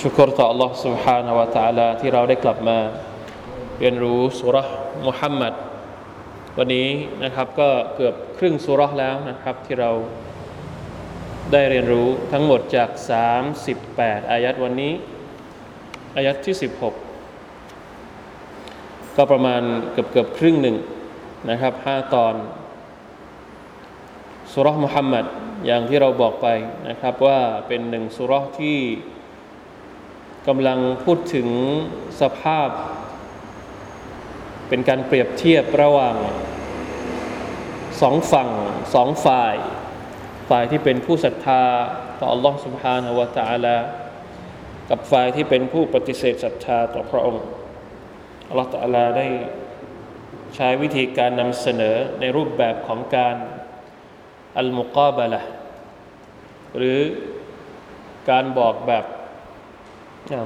ชุกรต่อ Allah سبحانه และ تعالى ที่เราได้กลับมา เรียนรู้สุรษมุฮัมมัดวันนี้นะครับก็เกือบครึ่งสุรษแล้วนะครับ ที่เราได้เรียนรู้ทั้งหมดจาก 38 อายัดวันนี้ อายัดที่ 16 ก็ประมาณเกือบเกือบครึ่งหนึ่งนะครับ 5 ตอนสุรษมุฮัมมัดอย่างที่เราบอกไปนะครับว่าเป็นหนึ่งสุรษที่ กำลังพูดถึงสภาพ เป็นการเปรียบเทียบระหว่างสองฝั่งสองฝ่าย ฝ่ายที่เป็นผู้ศรัทธาต่อ Allah سبحانه และ تعالى กับฝ่ายที่เป็นผู้ปฏิเสธศรัทธาต่อพระองค์ Allah تعالى ได้ใช้วิธีการนำเสนอในรูปแบบของการอัลมุกาบะละหรือการบอกแบบ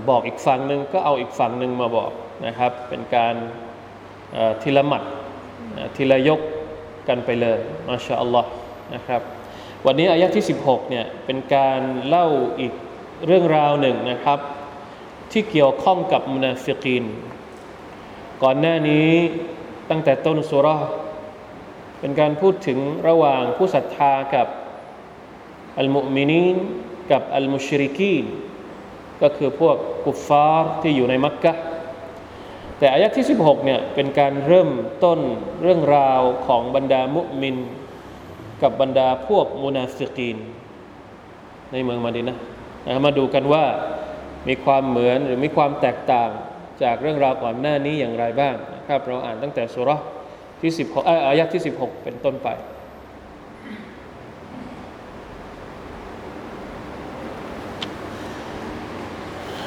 บอกอีกฝั่งหนึ่งก็เอาอีกฝั่งหนึ่งมาบอกนะครับ เป็นการทีละหมัดทีละยกกันไปเลยมาชาอัลลอฮ์นะครับ วันนี้อายะที่ 16เนี่ยเป็นการเล่าอีกเรื่องราวหนึ่งนะครับ ที่เกี่ยวข้องกับมุนาฟิกีน ก่อนหน้านี้ตั้งแต่ต้นซูเราะฮ์เป็นการพูดถึงระหว่างผู้ศรัทธากับالمؤمنينกับالمشركين ก็คือพวกกุฟฟาร์ที่อยู่ในมักกะแต่อายะที่ 16เนี่ยเป็นการเริ่มต้นเรื่องราวของบรรดามุมิน กับบรรดาพวกมุนาฟิกีน ในเมืองมาดีนะนะมาดูกันว่ามีความเหมือนหรือมีความแตกต่างจากเรื่องราวก่อนหน้านี้อย่างไรบ้างนะครับเราอ่านตั้งแต่สุรที่10อายะที่ 16 เป็นต้นไป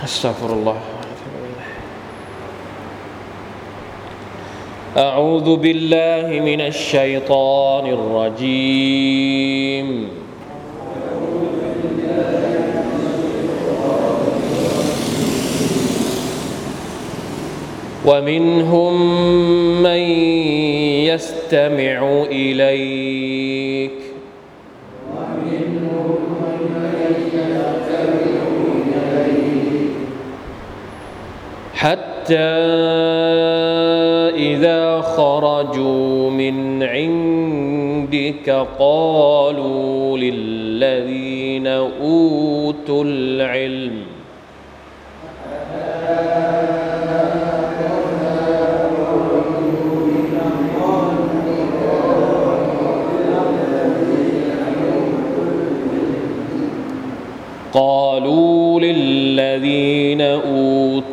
أستغفر الله. أعوذ بالله من الشيطان الرجيم. ومنهم من يستمع إليك. حتى إذا خرجوا من عندك قالوا للذين أوتوا العلم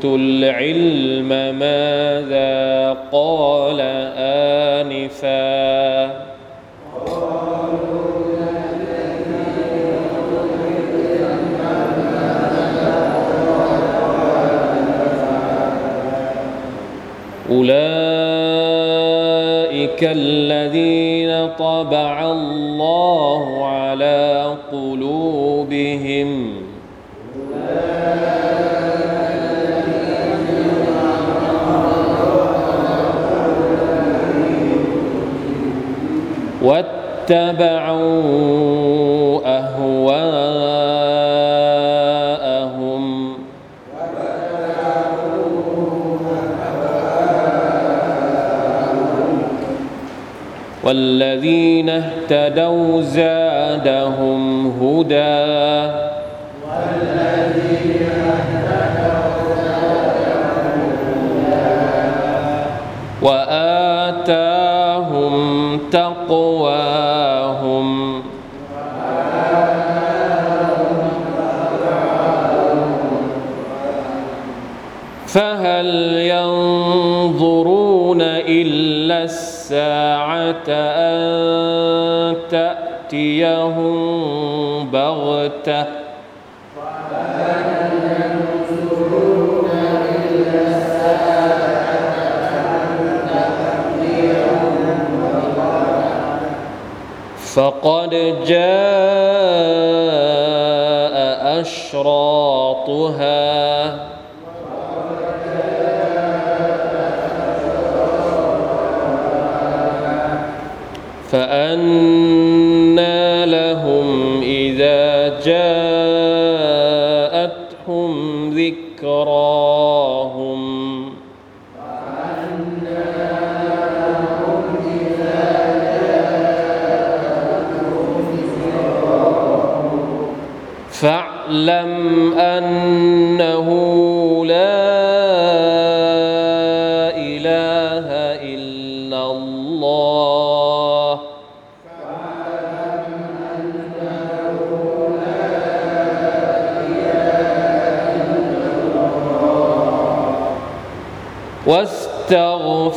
أوتوا العلم ماذا قال آنفا؟ أولئك الذين طبع الله على قلوبهم واتبعوا أهواءهم. والذين اهتدوا زادهم هدى. وآتاهم تقوى إلا الساعة أن تأتيهم بغتة فقد جاء أشراطها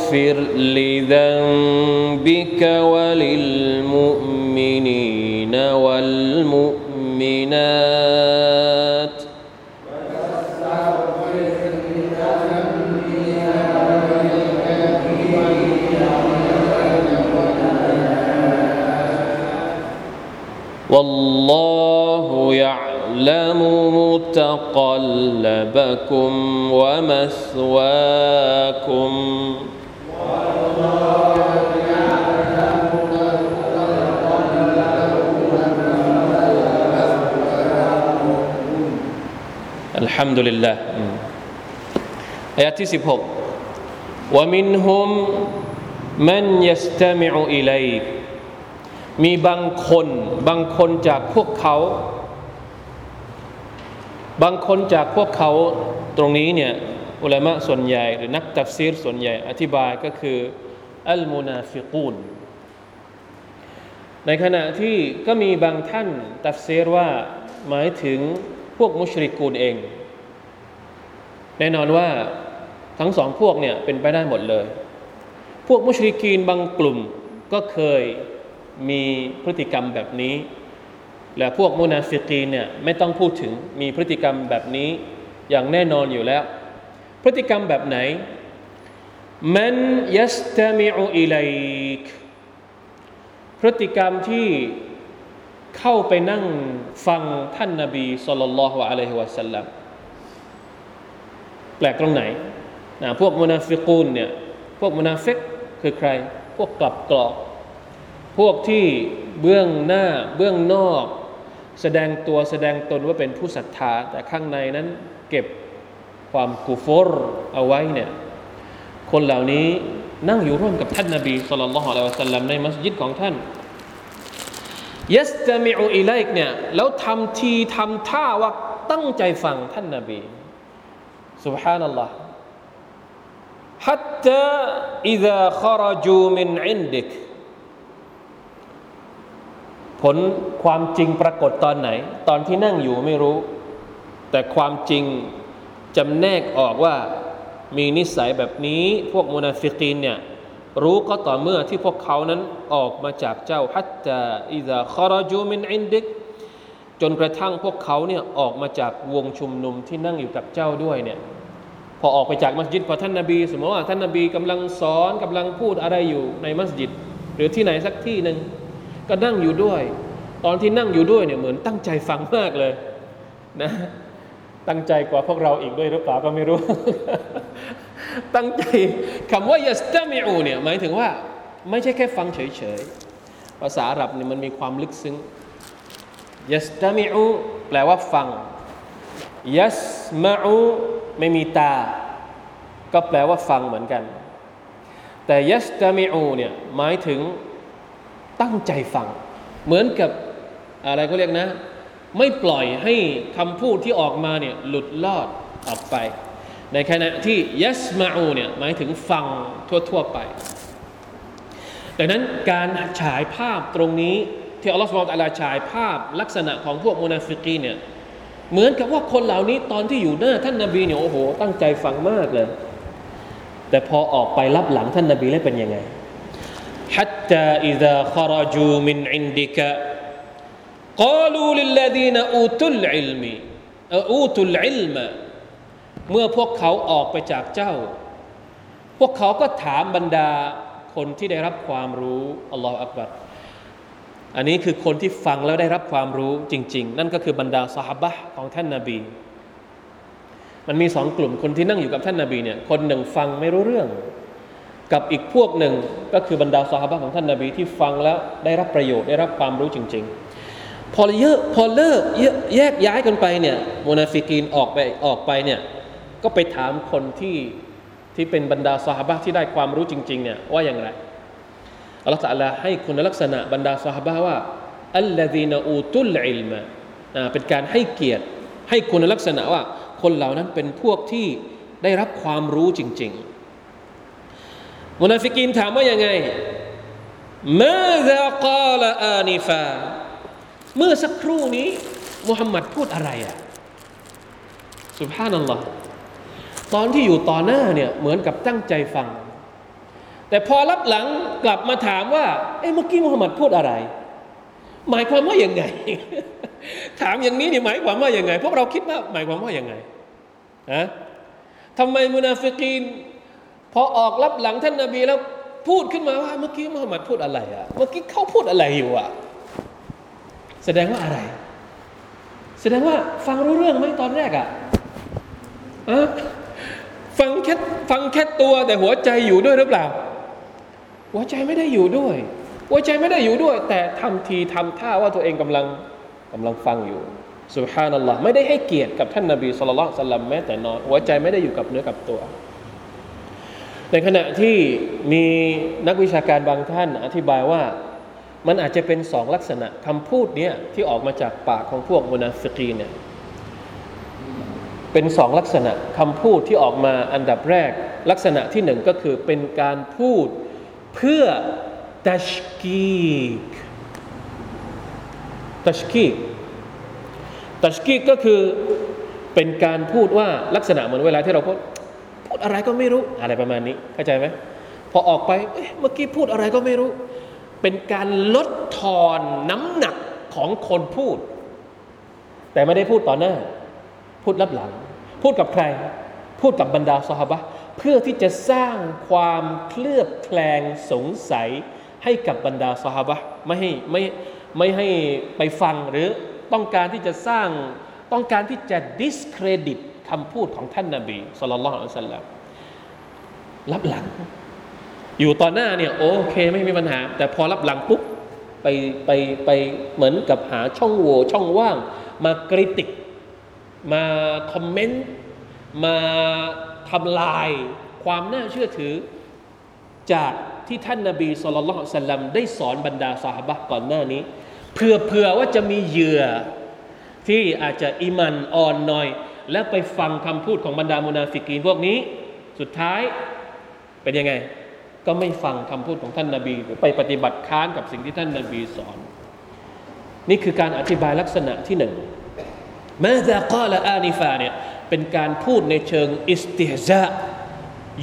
واستغفر لذنبك وللمؤمنين والمؤمنات. والله يعلم متقلبكم ومثواكم. ฮัมดุลิลลาห์อายะที่สิบหกว่ามินามีบางคนบางคนจากพวกเขา บางคนจากพวกเขาตรงนี้เนี่ยอุลามะส่วนใหญ่ หรือนักตัฟซีรส่วนใหญ่ อธิบายก็คืออัลมูนาฟิกูนในขณะที่ก็มีบางท่านตัฟซีรว่าหมายถึงพวกมุชริกูนเอง แน่นอนว่าทั้งสองพวกเนี่ยเป็นไปได้หมดเลย พวกมุชริกีนบางกลุ่มก็เคยมีพฤติกรรมแบบนี้ และพวกมุนาฟิกีนเนี่ยไม่ต้องพูดถึงมีพฤติกรรมแบบนี้อย่างแน่นอนอยู่แล้ว พฤติกรรมแบบไหนمن يستمع إليكพฤติกรรมที่เข้าไปนั่งฟังท่านนาบีสุลต่านละฮ์อะลัยฮิวะสัลลัม แปลกตรงไหนนะพวกมุนาฟิกูนเนี่ยพวกมุนาฟิกคือใคร พวกกลับกรอก พวกที่เบื้องหน้าเบื้องนอก แสดงตัวแสดงตนว่าเป็นผู้ศรัทธา แต่ข้างในนั้นเก็บความกุฟอร์เอาไว้เนี่ยคนเหล่านี้นั่งอยู่ร่วมกับท่านนาบีสุลต่านละฮ์อะลัยวะสัลลัมในมัสยิดของท่านยัสตามิอุอิลัยกเนี่ยแล้วทำทีทำท่าว่าตั้งใจฟังท่านนาบี سبحان الله حتى إذا خرجوا من عندك ผลความจริงปรากฏตอนไหน ตอนที่นั่งอยู่ไม่รู้ แต่ความจริงจำแนกออกว่ามีนิสัยแบบนี้ พวกมุนาฟิกีนเนี่ยรู้ก็ต่อเมื่อที่พวกเขานั้นออกมาจากเจ้าฮัตตาอิซาคาราจูมินอินดิกจนกระทั่งพวกเขาเนี่ยออกมาจากวงชุมนุมที่นั่งอยู่กับเจ้าด้วยเนี่ย พอออกไปจากมัสยิดพอท่านนาบี สมมติว่าท่านนาบีกำลังสอนกำลังพูดอะไรอยู่ในมัสยิด หรือที่ไหนสักที่หนึ่งก็นั่งอยู่ด้วย ตอนที่นั่งอยู่ด้วยเนี่ยเหมือนตั้งใจฟังมากเลยนะตั้งใจกว่าพวกเราอีกด้วยหรือเปล่าก็ไม่รู้ ตั้งใจคำว่ายัสตามิอูเนี่ยหมายถึงว่าไม่ใช่แค่ฟังเฉยๆ ภาษาอาหรับเนี่ยมันมีความลึกซึ้งยัสตามิอูแปลว่าฟังยัสมาอู ไม่มีตา ก็แปลว่าฟังเหมือนกัน แต่ยัสตามิอูเนี่ยหมายถึงตั้งใจฟัง เหมือนกับอะไรเขาเรียกนะ ไม่ปล่อยให้คำพูดที่ออกมาเนี่ยหลุดลอดออกไป ในขณะที่ยัสมาอูเนี่ยหมายถึงฟังทั่ว ๆ ไป ดังนั้นการฉายภาพตรงนี้ที่อัลลอฮฺสุบไบร์ตะลาฉายภาพลักษณะของพวกมุนาฟิกีเนี่ย เหมือนกับว่าคนเหล่านี้ตอนที่อยู่หน้าท่านนาบีเนี่ยโอ้โห ตั้งใจฟังมากเลย แต่พอออกไปรับหลังท่านนบีแล้วเป็นยังไง حتى إذا خرجوا من عندك قالوا للذين أوتوا العلم أوتوا العلم เมื่อพวกเขาออกไปจากเจ้า พวกเขาก็ถามบรรดาคนที่ได้รับความรู้อัลลอฮฺอักบัร อันนี้คือคนที่ฟังแล้วได้รับความรู้จริง ๆ นั่นก็คือบรรดาสหบะของท่านนาบี มันมีสองกลุ่มคนที่นั่งอยู่กับท่านนาบีเนี่ยคนหนึ่งฟังไม่รู้เรื่อง กับอีกพวกหนึ่งก็คือบรรดาสหบะของท่านนาบีที่ฟังแล้วได้รับประโยชน์ได้รับความรู้จริง ๆ พอเยอะพอเลิกแยกย้ายกันไปเนี่ยโมนาฟิกีนออกไปออกไปเนี่ยก็ไปถามคนที่ที่เป็นบรรดาสหบะที่ได้ความรู้จริง ๆ เนี่ยว่าอย่างไร อัลลอฮฺตะลาให้คุณลักษณะบรรดาสหบะว่าอัลลอฮีนอูตุลอิลมะเป็นการให้เกียรติ ให้คุณลักษณะว่า คนเหล่านั้นเป็นพวกที่ได้รับความรู้จริง ๆ มุนาฟิกินถามว่ายังไงมาซากาลอานิฟาเมื่อสักครู่นี้มุฮัมมัดพูดอะไรอะสุบฮานัลลอฮ์ตอนที่อยู่ต่อหน้าเนี่ยเหมือนกับตั้งใจฟัง แต่พอรับหลังกลับมาถามว่า เอ้เมื่อกี้มุฮัมมัดพูดอะไร หมายความว่าอย่างไง ถามอย่างนี้นี่หมายความว่าอย่างไง พวกเราคิดว่าหมายความว่าอย่างไงฮะทำไมมุนาฟิกีน พอออกรับหลังท่านนาบีแล้วพูดขึ้นมาว่า เมื่อกี้มุฮัมมัดพูดอะไรอะเมื่อกี้เขาพูดอะไรอยู่อะแสดงว่าอะไร แสดงว่าฟังรู้เรื่องไหมตอนแรกอะอะฟังแค่ฟังแค่ตัวแต่หัวใจอยู่ด้วยหรือเปล่า หัวใจไม่ได้อยู่ด้วย หัวใจไม่ได้อยู่ด้วย แต่ทำทีทำท่าว่าตัวเองกำลังกำลังฟังอยู่สุฮานัลลอฮ์ไม่ได้ให้เกียรติกับท่านนาบีสุลต่านสัลลัมแม้แต่น้อยหัวใจไม่ได้อยู่กับเนื้อกับตัว ในขณะที่มีนักวิชาการบางท่านอธิบายว่ามันอาจจะเป็นสองลักษณะคำพูดเนี้ยที่ออกมาจากปากของพวกมุนาฟิกีเนี่ยเป็นสองลักษณะคำพูดที่ออกมาอันดับแรก ลักษณะที่หนึ่งก็คือเป็นการพูด เพื่อตัชกีกตัชกีกตัชกีกก็คือเป็นการพูดว่าลักษณะเหมือนเวลาที่เราพูดพูดอะไรก็ไม่รู้อะไรประมาณนี้เข้าใจไหมพอออกไปเมื่อกี้พูดอะไรก็ไม่รู้ เป็นการลดทอนน้ำหนักของคนพูด แต่ไม่ได้พูดต่อหน้า พูดรับหลัง พูดกับใคร พูดกับบรรดาสหบะ เพื่อที่จะสร้างความเคลือบแคลงสงสัยให้กับบรรดาสหบะไม่ให้ไม่ไม่ให้ไปฟังหรือต้องการที่จะสร้างต้องการที่จะ discredit คำพูดของท่านนาบีสุลต่านละสัลลัมรับหลัง อยู่ต่อหน้าเนี่ยโอเคไม่มีปัญหา แต่พอรับหลังปุ๊บไปไปไปเหมือนกับหาช่องโหว่ช่องว่าง มากริติก มาคอมเมนต์ มา ทำลายความน่าเชื่อถือ จากที่ท่านนาบีสุลต่านสัลลัมได้สอนบรรดาสาบะก่อนหน้านี้เพื่อเผื่อว่าจะมีเหยื่อที่อาจจะอิมันอ่อนหน่อย แล้วไปฟังคำพูดของบรรดามุนาฟิกีนพวกนี้ สุดท้ายเป็นยังไง ก็ไม่ฟังคำพูดของท่านนาบีหรือไปปฏิบัติค้านกับสิ่งที่ท่านนาบีสอน นี่คือการอธิบายลักษณะที่หนึ่งแม้แต่กอละอานิฟาเนี่ย เป็นการพูดในเชิงอิสติฮซา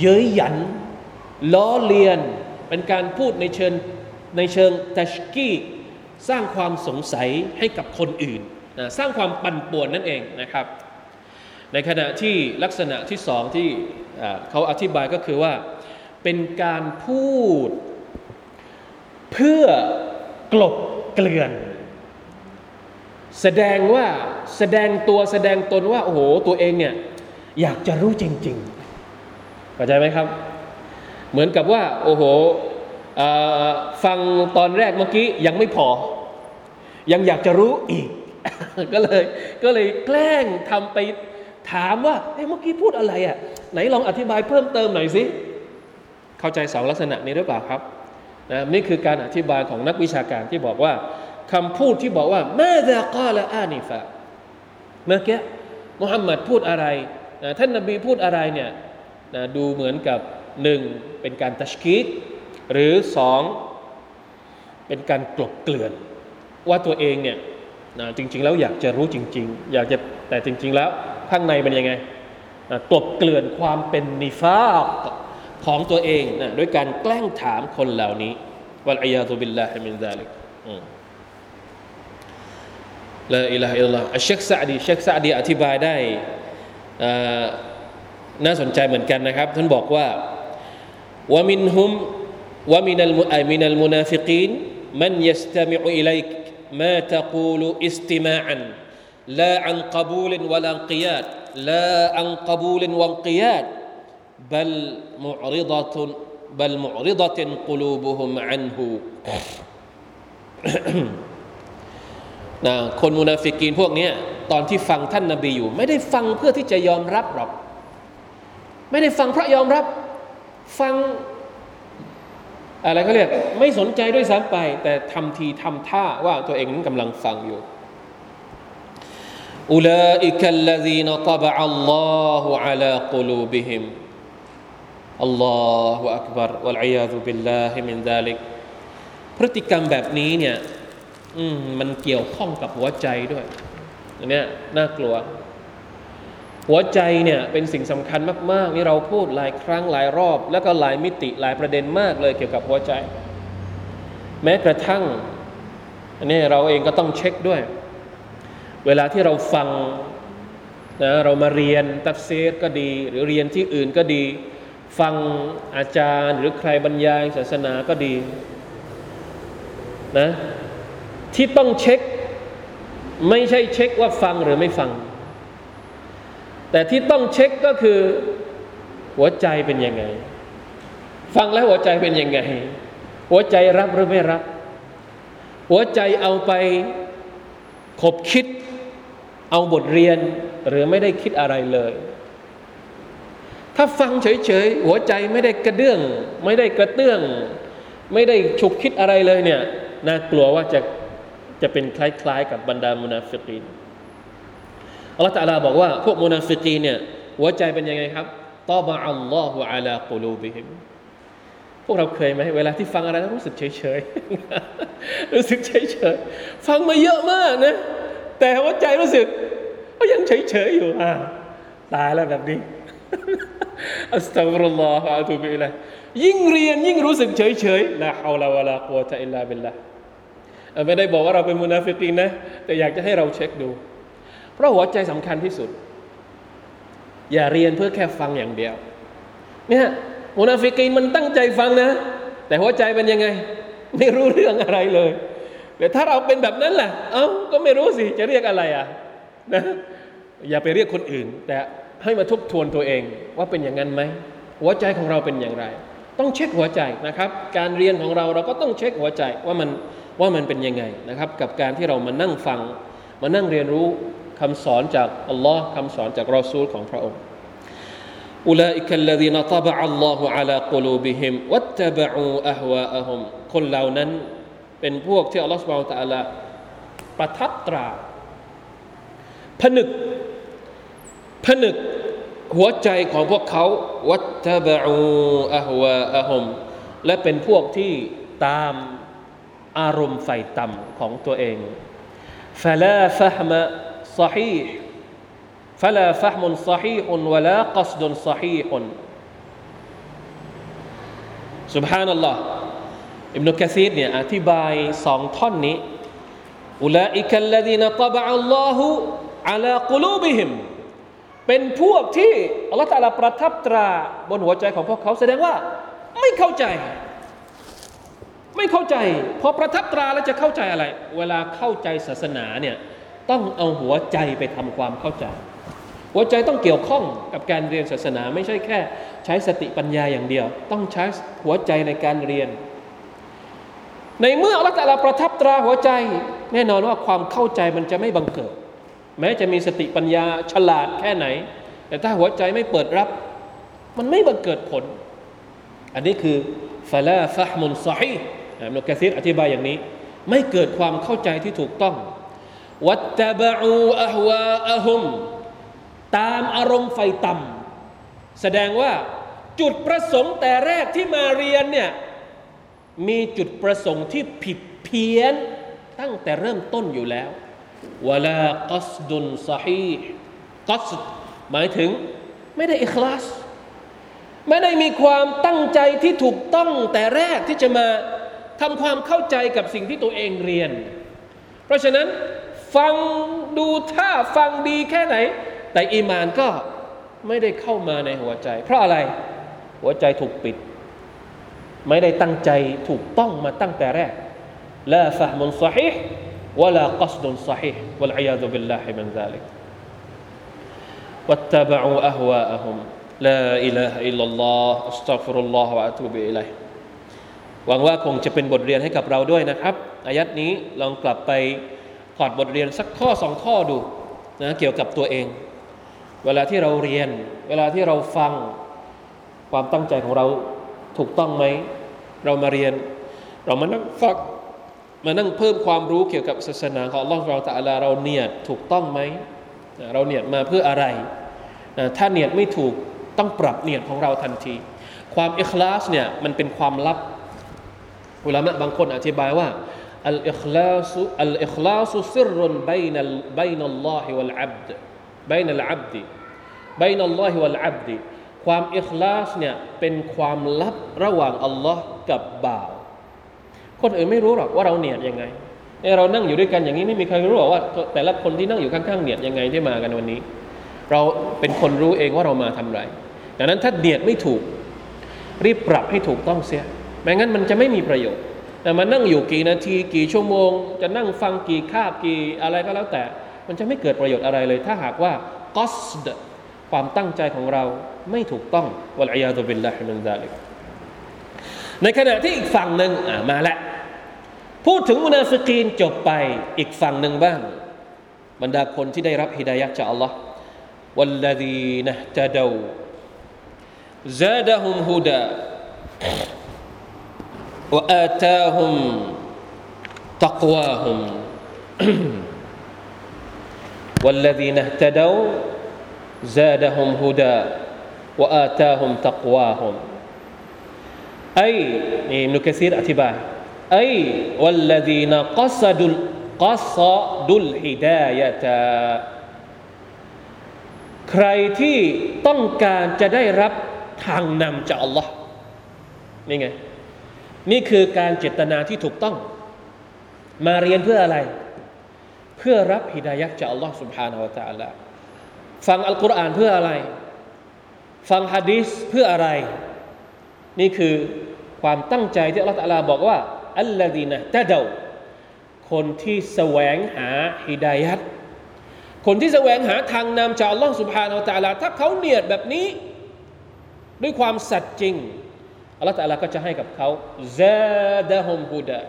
เย้ยหยัน ล้อเลียน เป็นการพูดในเชิงในเชิงตัชกีสร้างความสงสัยให้กับคนอื่นนะสร้างความปั่นป่วนนั่นเองนะครับ ในขณะที่ลักษณะที่สองที่เขาอธิบายก็คือว่า เป็นการพูด เพื่อกลบเกลื่อน แสดงว่าแสดงตัวแสดงตนว่าโอ้โหตัวเองเนี่ยอยากจะรู้จริงๆเข้าใจไหมครับ เหมือนกับว่าโอ้โหฟังตอนแรกเมื่อกี้ยังไม่พอ ยังอยากจะรู้อีก ก็เลยก็เลยแกล้งทำไปถามว่าเมื่อกี้พูดอะไรอะไหนลองอธิบายเพิ่มเติมหน่อยสิเข้าใจสองลักษณะนี้หรือเปล่าครับนะนี่คือการอธิบายของนักวิชาการที่บอกว่า คำพูดที่บอกว่าแม่ดะกาลอานิฟะเมื่อกี้มุฮัมมัดพูดอะไรนะท่านนบีพูดอะไรเนี่ยนะดูเหมือนกับหนึ่งเป็นการตัชกีกหรือสองเป็นการกลบเกลื่อน ว่าตัวเองเนี่ยนะจริง ๆ แล้วอยากจะรู้จริง ๆ อยากจะแต่จริง ๆ แล้วข้างในเป็นยังไงนะกลบเกลื่อนความเป็นนิฟาของตัวเองนะด้วยการแกล้งถามคนเหล่านี้วัลอยาตุบิลลาฮิมินซาลิก ละอิลาฮิลลาห์เชคซาดีเชคซาดีอธิบายได้น่าสนใจเหมือนกันนะครับท่านบอกว่าวามินฮุมวามินัลมุอมินัลมุนาฟิกีนมันยัสตมิอุอิลัยกมาตะกูลอิสติมาอัน لا عن قبول ولا انقياد لا عن قبول وانقياد بل معرضة بل معرضة قلوبهم عنه นะคนมุนาฟิกีนพวกนี้ตอนที่ฟังท่านนาบีอยู่ ไม่ได้ฟังเพื่อที่จะยอมรับหรอก ไม่ได้ฟังเพราะยอมรับ ฟัง อะไรก็เรียก ไม่สนใจด้วยซ้ำไป แต่ทำทีทำท่าว่าตัวเองนั้นกำลังฟังอยู่ أولئك الذين طبع الله على قلوبهم الله أكبر والعياذ بالله من ذلك พฤติกรรมแบบนี้เนี่ย มันเกี่ยวข้องกับหัวใจด้วยอันนี้น่ากลัว หัวใจเนี่ยเป็นสิ่งสำคัญมากๆนี่เราพูดหลายครั้งหลายรอบ แล้วก็หลายมิติหลายประเด็นมากเลยเกี่ยวกับหัวใจ แม้กระทั่งอันนี้เราเองก็ต้องเช็คด้วย เวลาที่เราฟังนะเรามาเรียนตัฟเซีรก็ดี หรือเรียนที่อื่นก็ดี ฟังอาจารย์หรือใครบรรยายศาสนาก็ดีนะ ที่ต้องเช็ค ไม่ใช่เช็คว่าฟังหรือไม่ฟัง แต่ที่ต้องเช็คก็คือหัวใจเป็นยังไง ฟังแล้วหัวใจเป็นยังไง หัวใจรับหรือไม่รับ หัวใจเอาไปขบคิด เอาบทเรียนหรือไม่ได้คิดอะไรเลย ถ้าฟังเฉยๆหัวใจไม่ได้กระเดื่อง ไม่ได้กระเตื้อง ไม่ได้ฉุกคิดอะไรเลยเนี่ยน่ากลัวว่าจะ จะเป็นคล้ายๆ กับบรรดามุนาฟิกีนอัลลอฮฺตาลาบอกว่า พวกมุนาฟิกีนเนี่ยหัวใจเป็นยังไงครับطبع الله على قلوبهمพวกเราเคยไหมเวลาที่ฟังอะไรแล้วรู้สึกเฉยๆรู้สึกเฉยๆฟังมาเยอะมากนะ แต่หัวใจรู้สึกก็ยังเฉยๆอยู่อ่าตายแล้วแบบนี้أستغفر الله وأتوب إليهยิ่งเรียนยิ่งรู้สึกเฉยๆلا حول ولا قوة إلا بالله ไม่ได้บอกว่าเราเป็นمنافقينนะ แต่อยากจะให้เราเช็คดู เพราะหัวใจสำคัญที่สุด อย่าเรียนเพื่อแค่ฟังอย่างเดียว เนี่ยمنافقينมันตั้งใจฟังนะ แต่หัวใจเป็นยังไง ไม่รู้เรื่องอะไรเลยแต่ถ้าเราเป็นแบบนั้นแหละเอ้าก็ไม่รู้สิจะเรียกอะไรอะนะอย่าไปเรียกคนอื่น แต่ให้มาทบทวนตัวเองว่าเป็นอย่างนั้นไหมหัวใจของเราเป็นอย่างไร ต้องเช็คหัวใจนะครับ การเรียนของเราเราก็ต้องเช็คหัวใจว่ามัน ว่ามันเป็นยังไงนะครับ กับการที่เรามานั่งฟัง มานั่งเรียนรู้คำสอนจากอัลลอฮ์คำสอนจากรอซูลของพระองค์ أولئك الذين طبع الله على قلوبهم واتبعوا أهواءهم คนเหล่านั้นเป็นพวกที่อัลลอฮฺสุบไบร์ตะลาประทับตราผนึกผนึกหัวใจของพวกเขาวัตบะอูอะฮวาอะฮุมและเป็นพวกที่ตาม อารมณ์ไฟต่ำของตัวเอง فلا فهم صحيح فلا فهم صحيح ولا قصد صحيح سبحان الله อิบนุกะซีดเนี่ยอธิบายสองท่อนนี้อุลาอิกัลลดีนตบะอัลลอฮุอัลากุลูบิฮิมเป็นพวกที่อัลลอฮฺตะลาประทับตราบนหัวใจของพวกเขาแสดงว่าไม่เข้าใจ ไม่เข้าใจ พอประทับตราแล้วจะเข้าใจอะไร เวลาเข้าใจศาสนาเนี่ยต้องเอาหัวใจไปทำความเข้าใจ หัวใจต้องเกี่ยวข้องกับการเรียนศาสนา ไม่ใช่แค่ ใช้สติปัญญาอย่างเดียว ต้องใช้หัวใจในการเรียน ในเมื่ออัลลอฮฺตะลาประทับตราหัวใจ แน่นอนว่าความเข้าใจมันจะไม่บังเกิด แม้จะมีสติปัญญาฉลาดแค่ไหน แต่ถ้าหัวใจไม่เปิดรับ มันไม่บังเกิดผล อันนี้คือฟาลาฟะฮมุนซอฮี อัลกะซีรอธิบายอย่างนี้ ไม่เกิดความเข้าใจที่ถูกต้องวัตตบะอูอะฮวาอะฮุมตามอารมณ์ไฟต่ำแสดงว่าจุดประสงค์แต่แรกที่มาเรียนเนี่ยมีจุดประสงค์ที่ผิดเพี้ยนตั้งแต่เริ่มต้นอยู่แล้ววลากัสดุนซฮีกัสหมายถึงไม่ได้อิคลาส ไม่ได้มีความตั้งใจที่ถูกต้องแต่แรกที่จะมา ทำความเข้าใจกับสิ่งที่ตัวเองเรียน เพราะฉะนั้นฟังดูท่าฟังดีแค่ไหน แต่อีมานก็ไม่ได้เข้ามาในหัวใจ เพราะอะไรหัวใจถูกปิด ไม่ได้ตั้งใจถูกต้องมาตั้งแต่แรกละฟะมุนซฮิولا قصد صحيح والعياذ بالله من ذلك واتبعوا أهواءهم لا إله إلا الله أستغفر الله وأتوب إليه หวังว่าคงจะเป็นบทเรียนให้กับเราด้วยนะครับอายัดนี้ลองกลับไปถอดบทเรียนสักข้อสองข้อดูนะเกี่ยวกับตัวเอง เวลาที่เราเรียน เวลาที่เราฟังความตั้งใจของเราถูกต้องไหม เรามาเรียน เรามานั่งฟังมานั่งเพิ่มความรู้เกี่ยวกับศาสนาของอัลลอฮฺเราแต่ละเราเนียดถูกต้องไหม เราเนียดมาเพื่ออะไรถ้าเนียดไม่ถูกต้องปรับเนียดของเราทันที ความอิคลาสเนี่ยมันเป็นความลับ อุลามะบางคนอธิบายว่าอัลอิคลาสุอัลอิคลาสุซิรุนบยนัลบยนัลลอฮิวัลอับดบยนัลอับดีบยนัลลอฮิวัลอับดีความอิคลาสเนี่ยเป็นความลับระหว่างอัลลอฮ์กับบ่าว คนอื่นไม่รู้หรอกว่าเราเนียดยังไงเรานั่งอยู่ด้วยกันอย่างนี้ไม่มีใครรู้หรอกว่า แต่ละคนที่นั่งอยู่ข้างๆเนียดยังไงที่มากันวันนี้ เราเป็นคนรู้เองว่าเรามาทำไรดังนั้นถ้าเนียดไม่ถูก รีบปรับให้ถูกต้องเสีย ไม่งั้นมันจะไม่มีประโยชน์แต่มานั่งอยู่กี่นาทีกี่ชั่วโมง จะนั่งฟังกี่คาบกี่อะไรก็แล้วแต่ มันจะไม่เกิดประโยชน์อะไรเลย ถ้าหากว่าقصدความตั้งใจของเราไม่ถูกต้องوالعياذ بالله من ذلكในขณะที่อีกฝั่งหนึ่งมาแล้วพูดถึงمنافقينจบไปอีกฝั่งหนึ่งบ้าง บรรดาคนที่ได้รับهدايةจากอัลลอฮ์والذين اهتدوا زادهم هدى وآتاهم تقواهم والذين اهتدوا زادهم هدى وآتاهم تقواهم أي ابن كثير أتباع أي والذين قصدوا قصدوا الهداية ใครที่ต้องการจะได้รับทางนำจากอัลลอฮ์นี่ไง นี่คือการเจตนาที่ถูกต้อง มาเรียนเพื่ออะไร เพื่อรับฮิดายักจากอัลลอฮ์ سبحانه และ تعالى ฟังอัลกุรอานเพื่ออะไร ฟังฮะดีษเพื่ออะไร นี่คือความตั้งใจที่อัลลอฮ์ตะลาบอกว่า อัลลอฮีนะตะเดาคนที่แสวงหาฮิดายัดคนที่แสวงหาทางนำจากอัลลอฮ์ سبحانه และ تعالى ถ้าเขาเนียดแบบนี้ ด้วยความสัตย์จริง อัลลอฮฺตะลาก็จะให้กับเขาซาดะฮุมฮูดา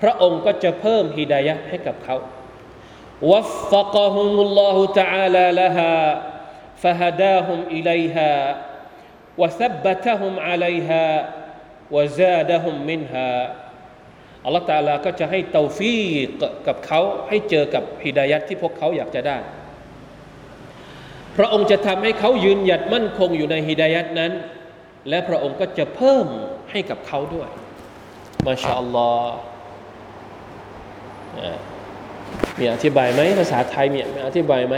พระองค์ก็จะเพิ่มฮิดายะให้กับเขาวัฟฟะกะฮุมุลลอฮุตะอาลาละฮาฟะฮดาฮุมอิลัยฮาวะซับบะตะฮุมอะลัยฮาวะซาดะฮุมมินฮาอัลลอฮฺตะลาก็จะให้เตาฟีกกับเขาให้เจอกับฮิดายะที่พวกเขาอยากจะได้ พระองค์จะทำให้เขายืนหยัดมั่นคงอยู่ในฮิดายะนั้น และพระองค์ก็จะเพิ่มให้กับเขาด้วยมาชาอัลลอฮ์มีอธิบายไหมภาษาไทยมีอธิบายไหม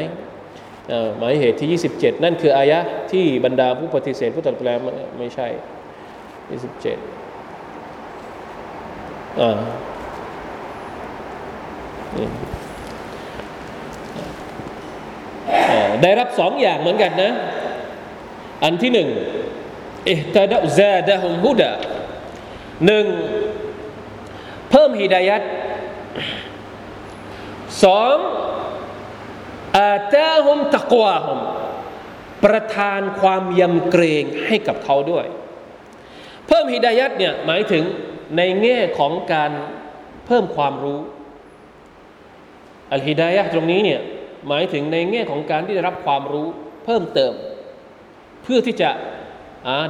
หมายเหตุที่ 27 นั่นคืออายะที่บรรดาผู้ปฏิเสธผู้ตัดแปลไม่ใช่ 27อ่าได้รับสองอย่างเหมือนกันนะ อันที่หนึ่ง อิฮตาดะซาดะฮุมฮุดะหนึ่งเพิ่มฮิดายัดสองอาตาฮุมตักวาฮุมประทานความยำเกรงให้กับเขาด้วย เพิ่มฮิดายัดเนี่ยหมายถึงในแง่ของการเพิ่มความรู้อัลฮิดายะตรงนี้เนี่ยหมายถึงในแง่ของการที่ได้รับความรู้เพิ่มเติม เพื่อที่จะ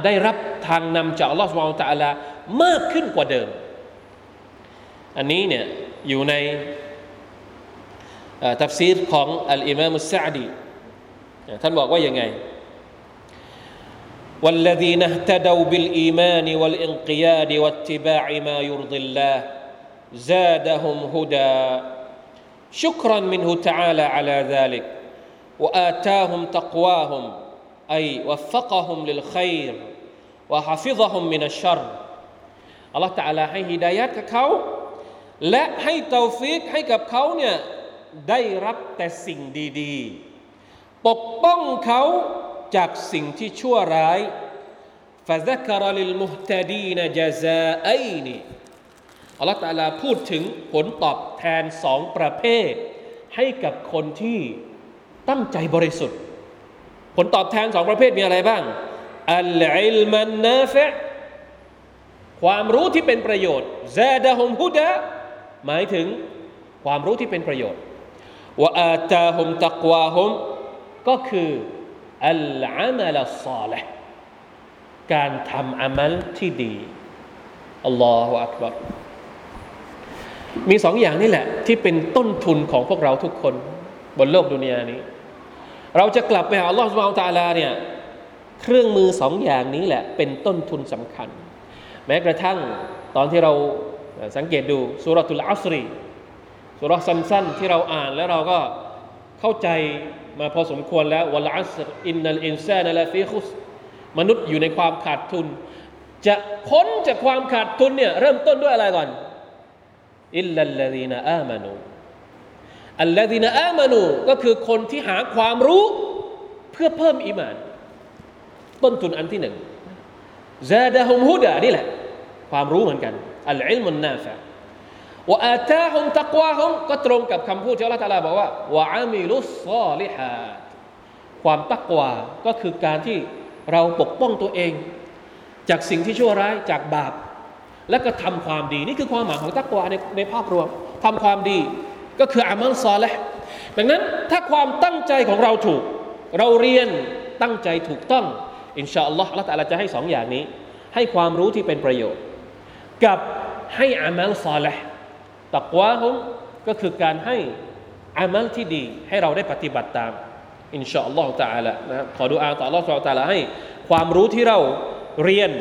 ได้รับทางนำจากอัลลอฮฺสุบานตะอัลามากขึ้นกว่าเดิม อันนี้เนี่ยอยู่ในตัฟซีรของอัลอิมามอุสซาดีท่านบอกว่ายังไง والذين اهتدوا بالإيمان والانقياد واتباع ما يرضي الله زادهم هدى شكرا منه تعالى على ذلك وآتاهم تقواهم أي وفقهم للخير วะฮาฟิซะฮุมมินัชชัรอัลลอฮฺตะอาลาให้ฮิดายัดกับเขา และให้เตาฟิกให้กับเขาเนี่ยได้รับแต่สิ่งดีๆ ปกป้องเขาจากสิ่งที่ชั่วร้าย فذكر للمهتدين جزاءين อัลลอฮฺตาลาพูดถึงผลตอบแทนสองประเภท ให้กับคนที่ตั้งใจบริสุทธิ์ ผลตอบแทนสองประเภทมีอะไรบ้าง อัลอิลมันนาฟะความรู้ที่เป็นประโยชน์ซาดะฮุมฮุดะหมายถึงความรู้ที่เป็นประโยชน์วะอาตาฮุมตักวาฮุมก็คืออัลอามัลซาลห์การทำอามัลที่ดีอัลลอฮฺอักบารมีสองอย่างนี่แหละ ที่เป็นต้นทุนของพวกเราทุกคนบนโลกดุนยานี้ เราจะกลับไปหาอัลลอฮฺสุบฮานตาลาเนี่ยเครื่องมือสองอย่างนี้แหละเป็นต้นทุนสำคัญ แม้กระทั่งตอนที่เราสังเกตดูสุรตุลอัสรีسورةสั้นๆที่เราอ่านแล้วเราก็เข้าใจมาพอสมควรแล้วوالعصر إن الإنسان لفي خسرมนุษย์อยู่ในความขาดทุน จะพ้นจากความขาดทุนเนี่ยเริ่มต้นด้วยอะไรก่อนإلا الذين آمنوا الذين آمنواก็คือคนที่หาความรู้เพื่อเพิ่มإيمان ต้นทุนอันที่หนึ่งزادهم هدىนี่แหละ ความรู้เหมือนกันอัลอิลมุนนาฟะว่าอาตาฮุมตักวาฮุมก็ตรงกับคำพูดที่อัลลอฮฺตาลาบอกว่าวะอามิลุสซาลิฮาความตักวาก็คือการที่เราปกป้องตัวเอง จากสิ่งที่ชั่วร้ายจากบาป และก็ทำความดี นี่คือความหมายของตักวาในในภาพรวมทำความดี ก็คืออามัลซอลห์ดังนั้นถ้าความตั้งใจของเราถูก เราเรียนตั้งใจถูกต้อง อินชาอัลลอฮ์ละต่ละจะให้สองอย่างนี้ ให้ความรู้ที่เป็นประโยชน์ กับให้อามัลซอลห์ตักวาฮุมก็คือการให้อามัลที่ดี ให้เราได้ปฏิบัติตาม อินชาอัลลอฮฺตะอาละนะขอดูอาต่ออัลลอฮฺตะอาละให้ความรู้ที่เราเรียน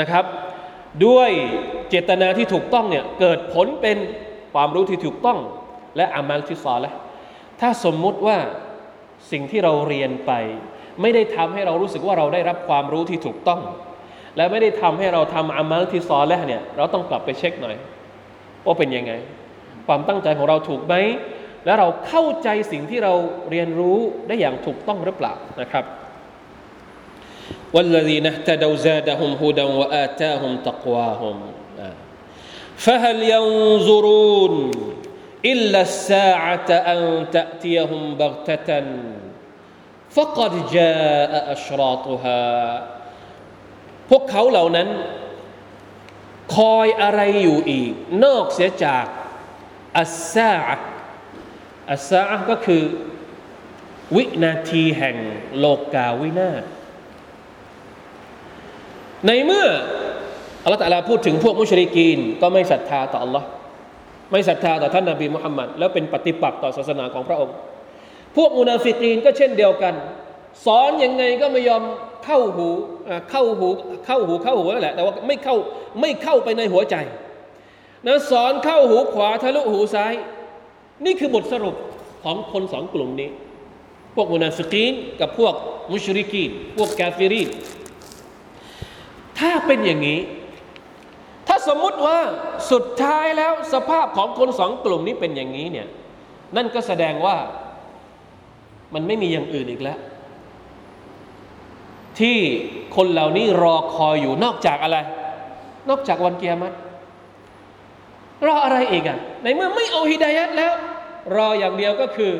นะครับ ด้วยเจตนาที่ถูกต้องเนี่ยเกิดผลเป็น ความรู้ที่ถูกต้อง และอามัลที่ซอและถ้าสมมุติว่าสิ่งที่เราเรียนไป ไม่ได้ทำให้เรารู้สึกว่าเราได้รับความรู้ที่ถูกต้อง และไม่ได้ทำให้เราทำอามัลที่ซอและเนี่ยเราต้องกลับไปเช็คหน่อยว่าเป็นยังไง ความตั้งใจของเราถูกไหมและเราเข้าใจสิ่งที่เราเรียนรู้ได้อย่างถูกต้องหรือเปล่านะครับ والذين اهتدوا زادهم هدى وآتاهم تقواهم فهل ينظرون إلا الساعة أن تأتيهم بغتة فقد جاء أشراطها พวกเขาเหล่านั้น คอยอะไรอยู่อีก นอกเสียจากอัสซาอัสซาก็คือ วินาทีแห่งโลกาวินาศในเมื่อ الله تعالىพูดถึงพวกمشركين ก็ไม่ศรัทธาต่ออัลลอฮ์ไม่ศรัทธาต่อท่านนบีมุฮัมมัดแล้วเป็นปฏิปักษ์ต่อศาสนาของพระองค์ พวกمنافقينก็เช่นเดียวกัน สอนยังไงก็ไม่ยอมเข้าหูเข้าหูเข้าหูเข้าหูนั่นแหละแต่ว่าไม่เข้าไม่เข้าไปในหัวใจนะสอนเข้าหูขวาทะลุหูซ้าย นี่คือบทสรุปของคนสองกลุ่มนี้ พวกمنافقينกับพวกมุชริกีนพวกกาฟิรีนถ้าเป็นอย่างนี้ ถ้าสมมุติว่าสุดท้ายแล้วสภาพของคนสองกลุ่มนี้เป็นอย่างนี้เนี่ยนั่นก็แสดงว่ามันไม่มีอย่างอื่นอีกแล้ว ที่คนเหล่านี้รอคอยอยู่นอกจากอะไร นอกจากวันเกียรติรออะไรอีกอะในเมื่อไม่เอาฮิดายัดแล้ว รออย่างเดียวก็คือ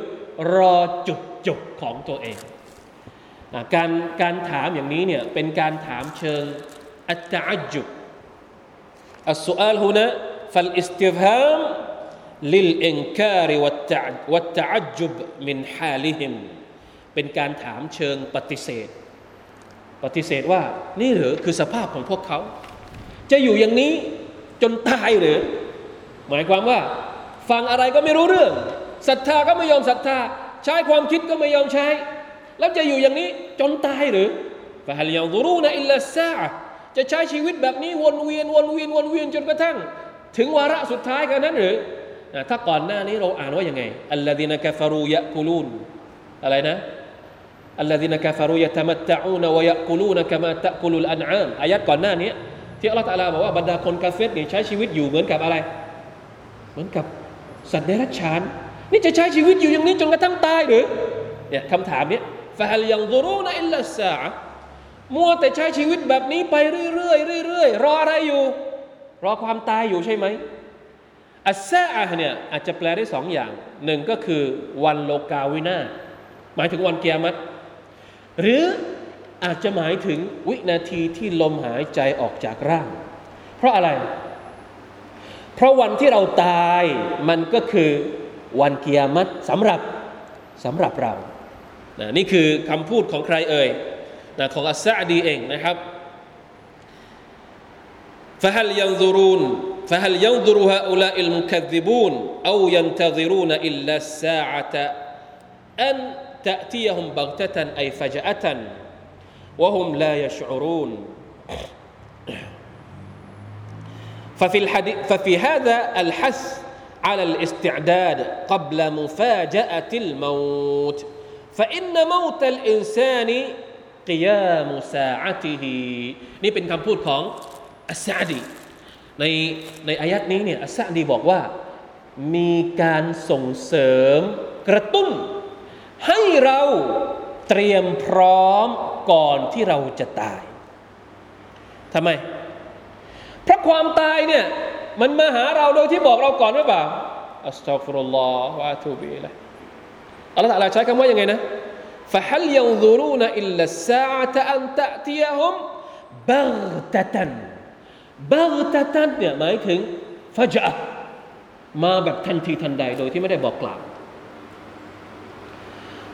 รอจุดจบของตัวเองการการถามอย่างนี้เนี่ยเป็นการถามเชิง อัสสุอาลฮุนะฟัลอิสติฟฮามลิลอินคาริวัตตะวัเป็นการถามเชิงปฏิเสธ ปฏิเสธว่านี่หรือคือสภาพของพวกเขา จะอยู่อย่างนี้จนตายหรือหมายความว่า ฟังอะไรก็ไม่รู้เรื่องศรัทธาก็ไม่ยอมศรัทธา ใช้ความคิดก็ไม่ยอมใช้ แล้วจะอยู่อย่างนี้จนตายหรือฟะฮัลยังรูนอิลลาซาะ จะใช้ชีวิตแบบนี้วนเวียนวนเวียนวนเวียนจนกระทั่ง ถึงวาระสุดท้ายกันนั้นหรือถ้าก่อนหน้านี้เราอ่านว่ายังไงอัลลอฮินะกาฟารูยะกูลูนอะไรนะอัลลอฮินะกาฟารูยะตมัตตะอูนวยะกูลูนกามาตะกูลุลอันอามอายัดก่อนหน้านี้ที่อัลลอฮฺบอกว่าบรรดาคนกาเฟตเนี่ยใช้ชีวิตอยู่เหมือนกับอะไร เหมือนกับสัตว์เดรัจฉาน นี่จะใช้ชีวิตอยู่อย่างนี้จนกระทั่งตายหรือเนี่ยคำถามเนี้ยฟะฮัลยังรูนอิลลัสซาอะ มัวแต่ใช้ชีวิตแบบนี้ไปเรื่อยๆเรื่อยๆรออะไรอยู่ รอความตายอยู่ใช่ไหมอัสซาอะเนี่ยอาจจะแปลได้สองอย่างหนึ่งก็คือวันโลกาวินาหมายถึงวันเกียรติหรืออาจจะหมายถึงวินาทีที่ลมหายใจออกจากร่าง เพราะอะไร เพราะวันที่เราตายมันก็คือวันเกียรติสำหรับสำหรับเรา นี่คือคำพูดของใครเอ่ย นะของอัสซาดีเองนะครับ فهل ينظرون فهل ينظر هؤلاء المكذبون أو ينتظرون إلا الساعة أن تأتيهم بغتة أي فجأة وهم لا يشعرون ففي الحديث ففي هذا الحث على الاستعداد قبل مفاجأة الموت فإن موت الإنسان กิยามุสาอัติฮีนี่เป็นคำพูดของอัสซาดีในในอายัดนี้เนี่ยอัสซาดีบอกว่า มีการส่งเสริมกระตุ้น ให้เราเตรียมพร้อมก่อนที่เราจะตายทำไม เพราะความตายเนี่ยมันมาหาเราโดยที่บอกเราก่อนหรือเปล่าอัสตัฟุรุลลอฮฺวะตูบีละอัลลอฮฺใช้คำว่ายังไงนะ فهل ينظرون إلا الساعة أن تأتيهم بغتة بغتة เนี่ยหมายถึงฟะจะมาแบบทันทีทันใดโดยที่ไม่ได้บอกกล่าว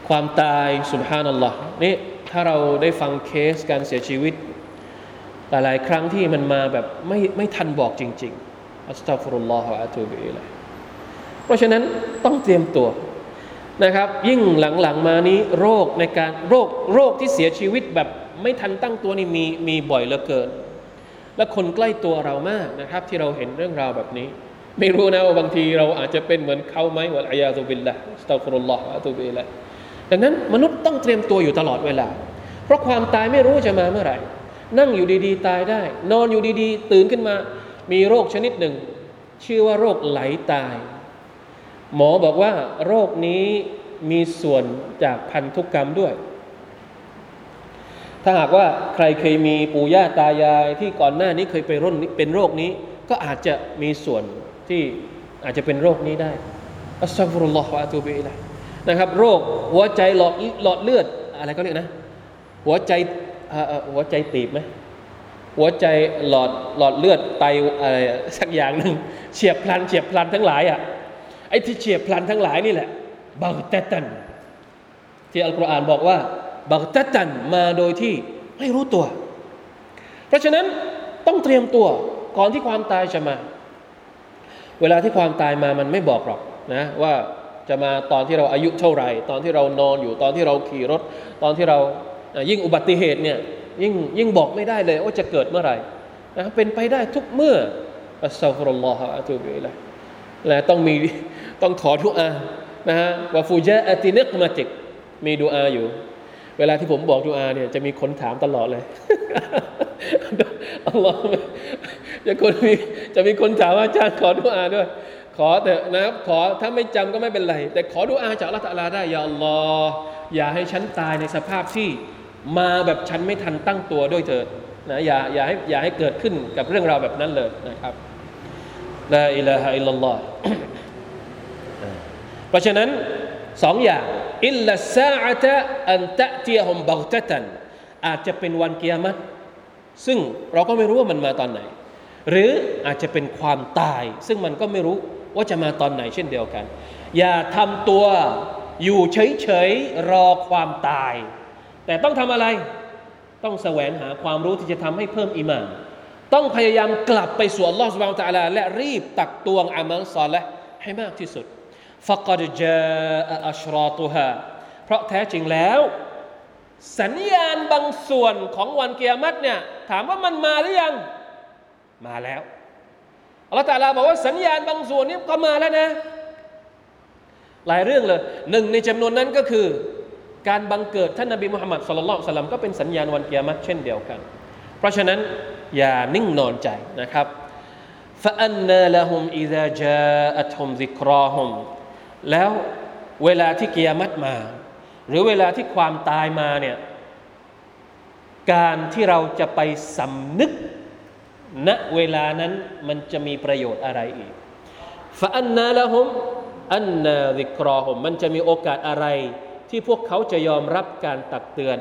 ความตายสุบฮานัลลอฮ์นี่ถ้าเราได้ฟังเคสการเสียชีวิต หลายๆครั้งที่มันมาแบบไม่ไม่ทันบอกจริงๆอัสตัฟรุลลอฮฺวะอะตูบิอิลัยเพราะฉะนั้นต้องเตรียมตัว นะครับ ยิ่งหลังๆมานี้โรคในการโรคโรคที่เสียชีวิตแบบไม่ทันตั้งตัวนี่มีมีบ่อยเหลือเกิน และคนใกล้ตัวเรามากนะครับ ที่เราเห็นเรื่องราวแบบนี้ ไม่รู้นะว่าบางทีเราอาจจะเป็นเหมือนเขาไหมวะอัยาตุบิลละอัสตัฟรุลลอฮฺอะตูบิลัยดังนั้นมนุษย์ต้องเตรียมตัวอยู่ตลอดเวลา เพราะความตายไม่รู้จะมาเมื่อไหร่ นั่งอยู่ดีๆ ตายได้ นอนอยู่ดีๆ ตื่นขึ้นมา มีโรคชนิดหนึ่ง ชื่อว่าโรคไหลตาย หมอบอกว่าโรคนี้มีส่วนจากพันธุกรรมด้วย ถ้าหากว่าใครเคยมีปู่ย่าตายายที่ก่อนหน้านี้เคยไปร่นเป็นโรคนี้ ก็อาจจะมีส่วนที่อาจจะเป็นโรคนี้ได้อัสซาฟุรุลลอฮฺวะตูบิอิลัยนะครับ โรคหัวใจหลอดหลอดเลือดอะไรก็เรียกนะ หัวใจหัวใจตีบไหมหัวใจหลอดหลอดเลือดไตอะไรสักอย่างหนึ่งเฉียบพลันเฉียบพลันทั้งหลายอะ ไอ้ที่เฉียบพลันทั้งหลายนี่แหละบักตตัน ที่อัลกุรอานบอกว่าบักตตันมาโดยที่ไม่รู้ตัว เพราะฉะนั้นต้องเตรียมตัวก่อนที่ความตายจะมา เวลาที่ความตายมามันไม่บอกหรอกนะว่าจะมาตอนที่เราอายุเท่าไหร่ ตอนที่เรานอนอยู่ตอนที่เราขี่รถ ตอนที่เรายิ่งอุบัติเหตุเนี่ยยิ่งยิ่งบอกไม่ได้เลยว่าจะเกิดเมื่อไหร่นะเป็นไปได้ทุกเมื่ออัสซาฟุรุลลอฮฺอะตูบิละและต้องมี ต้องขอทุอานะฮะว่าฟูจาอตินึกมาติกมีดูอาอยู่ เวลาที่ผมบอกดูอาเนี่ยจะมีคนถามตลอดเลยอัลลอฮ์จะคนมีจะมีคนถามว่าอาจารย์ขอดูอาด้วย ขอแต่นะครับขอถ้าไม่จำก็ไม่เป็นไร แต่ขอดูอาจากอัลลอฮฺได้อย่าอัลลอฮ์อย่าให้ฉันตายในสภาพที่มาแบบฉันไม่ทันตั้งตัวด้วยเถิดนะอย่าอย่าให้อย่าให้เกิดขึ้นกับเรื่องราวแบบนั้นเลยนะครับลาอิลาฮะอิลลัลลอฮ์ เพราะฉะนั้นสองอย่างอิลลัสซาอะตะอันตะเตียฮุมบักตะตันอาจจะเป็นวันกิยามัตซึ่งเราก็ไม่รู้ว่ามันมาตอนไหน หรืออาจจะเป็นความตาย ซึ่งมันก็ไม่รู้ว่าจะมาตอนไหนเช่นเดียวกัน อย่าทำตัวอยู่เฉยๆรอความตาย แต่ต้องทำอะไร ต้องแสวงหาความรู้ที่จะทำให้เพิ่มอีมานต้องพยายามกลับไปสู่อัลลอฮฺสุบานตะลาและรีบตักตวงอามัลซอลและให้มากที่สุด ฟักดจาอัชรอตุฮาเพราะแท้จริงแล้ว สัญญาณบางส่วนของวันเกียรติเนี่ยถามว่ามันมาหรือยัง มาแล้วอัลลอฮฺตาลาบอกว่าสัญญาณบางส่วนนี้ก็มาแล้วนะ หลายเรื่องเลยหนึ่งในจำนวนนั้นก็คือ การบังเกิดท่านนบีมุฮัมมัดสุลลัลสลัมก็เป็นสัญญาณวันกิยามัตเช่นเดียวกัน เพราะฉะนั้นอย่านิ่งนอนใจนะครับ فأنا لهم إذا جاءتهم ذكراهم แล้วเวลาที่กิยามัตมา หรือเวลาที่ความตายมาเนี่ยการที่เราจะไปสำนึกณเวลานั้นมันจะมีประโยชน์อะไรอีกฟาอันนาละหุมอันนาดิกรอหุมมันจะมีโอกาสอะไร ที่พวกเขาจะยอมรับการตักเตือน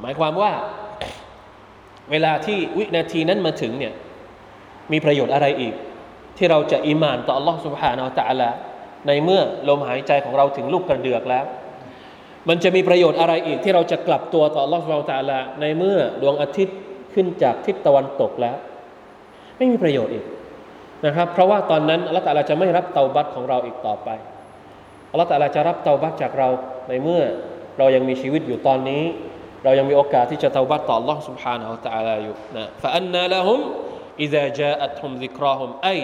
หมายความว่า เวลาที่วินาทีนั้นมาถึงเนี่ยมีประโยชน์อะไรอีก ที่เราจะอิมานต่อ Allah سبحانه และ تعالى ในเมื่อลมหายใจของเราถึงลูกกระเดือกแล้ว มันจะมีประโยชน์อะไรอีก ที่เราจะกลับตัวต่อ Allah سبحانه และ تعالى ในเมื่อดวงอาทิตย์ขึ้นจากทิศตะวันตกแล้ว ไม่มีประโยชน์อีกนะครับ เพราะว่าตอนนั้นอัลลอฮฺตาลาจะไม่รับเตาบัตของเราอีกต่อไปอัลลอฮฺตาลาจะรับเตาบัตจากเราในเมื่อเรายังมีชีวิตอยู่ตอนนี้ เรายังมีโอกาสที่จะเตาบัตต่อ Allah سبحانه และ تعالى อยู่นะฟะอันนาละฮุม إذا جاءتهم ذكراهم أي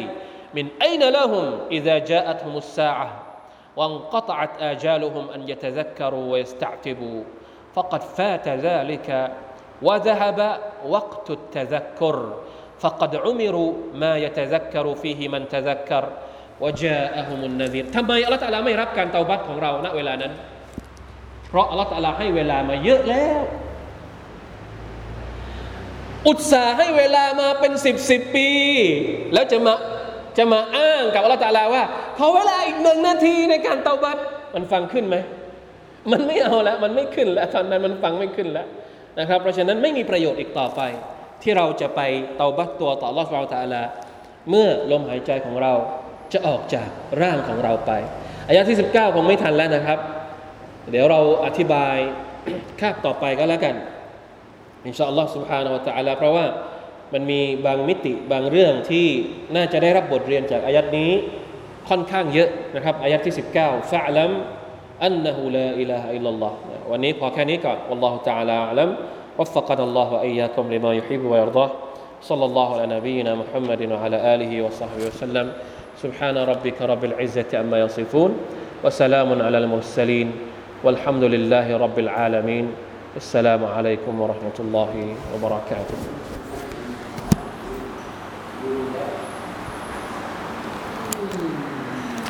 من أين لهم إذا جاءتهم الساعة وانقطعت آجالهم أن يتذكروا ويستعتبوا فقد فات ذلك وذهب وقت التذكر فقد عمروا ما يتذكر فيه من تذكر وجاءهم النذير ทำไมอัลลอฮฺตะลาไม่รับการเตาบัตของเราณเวลานั้น เพราะอัลลอฮฺตะลาให้เวลามาเยอะแล้ว อุตส่าห์ให้เวลามาเป็นสิบสิบปี แล้วจะมา จะมาอ้างกับอัลลอฮฺตะลาว่าขอเวลาอีกหนึ่งนาทีในการเตาบัตมันฟังขึ้นไหม มันไม่เอาแล้ว มันไม่ขึ้นแล้วตอนนั้นมันฟังไม่ขึ้นแล้วนะครับ เพราะฉะนั้นไม่มีประโยชน์อีกต่อไป ที่เราจะไปเตาบัตตัวต่ออัลลอฮฺสุบตะลาเมื่อลมหายใจของเราจะออกจากร่างของเราไปอายะที่ 19คงไม่ทันแล้วนะครับ เดี๋ยวเราอธิบายคาบต่อไปก็แล้วกันอินชาอัลลอฮ์ سبحانه และ تعالى เพราะว่า มันมีบางมิติบางเรื่องที่น่าจะได้รับบทเรียนจากอายัดนี้ค่อนข้างเยอะนะครับอายัดที่ 19ฟะลัมอันนะฮูลาอิลาฮะอิลลัลลอฮ์วันนี้พอแค่นี้ก่อน والله تعالى أعلم وفقنا الله وإياكم لما يحب ويرضاه صلى الله على نبينا محمد وعلى آله وصحبه وسلم سبحان ربك رب العزة عما يصفون وسلام على المرسلين والحمد لله رب العالمين السلام عليكم ورحمة الله وبركاته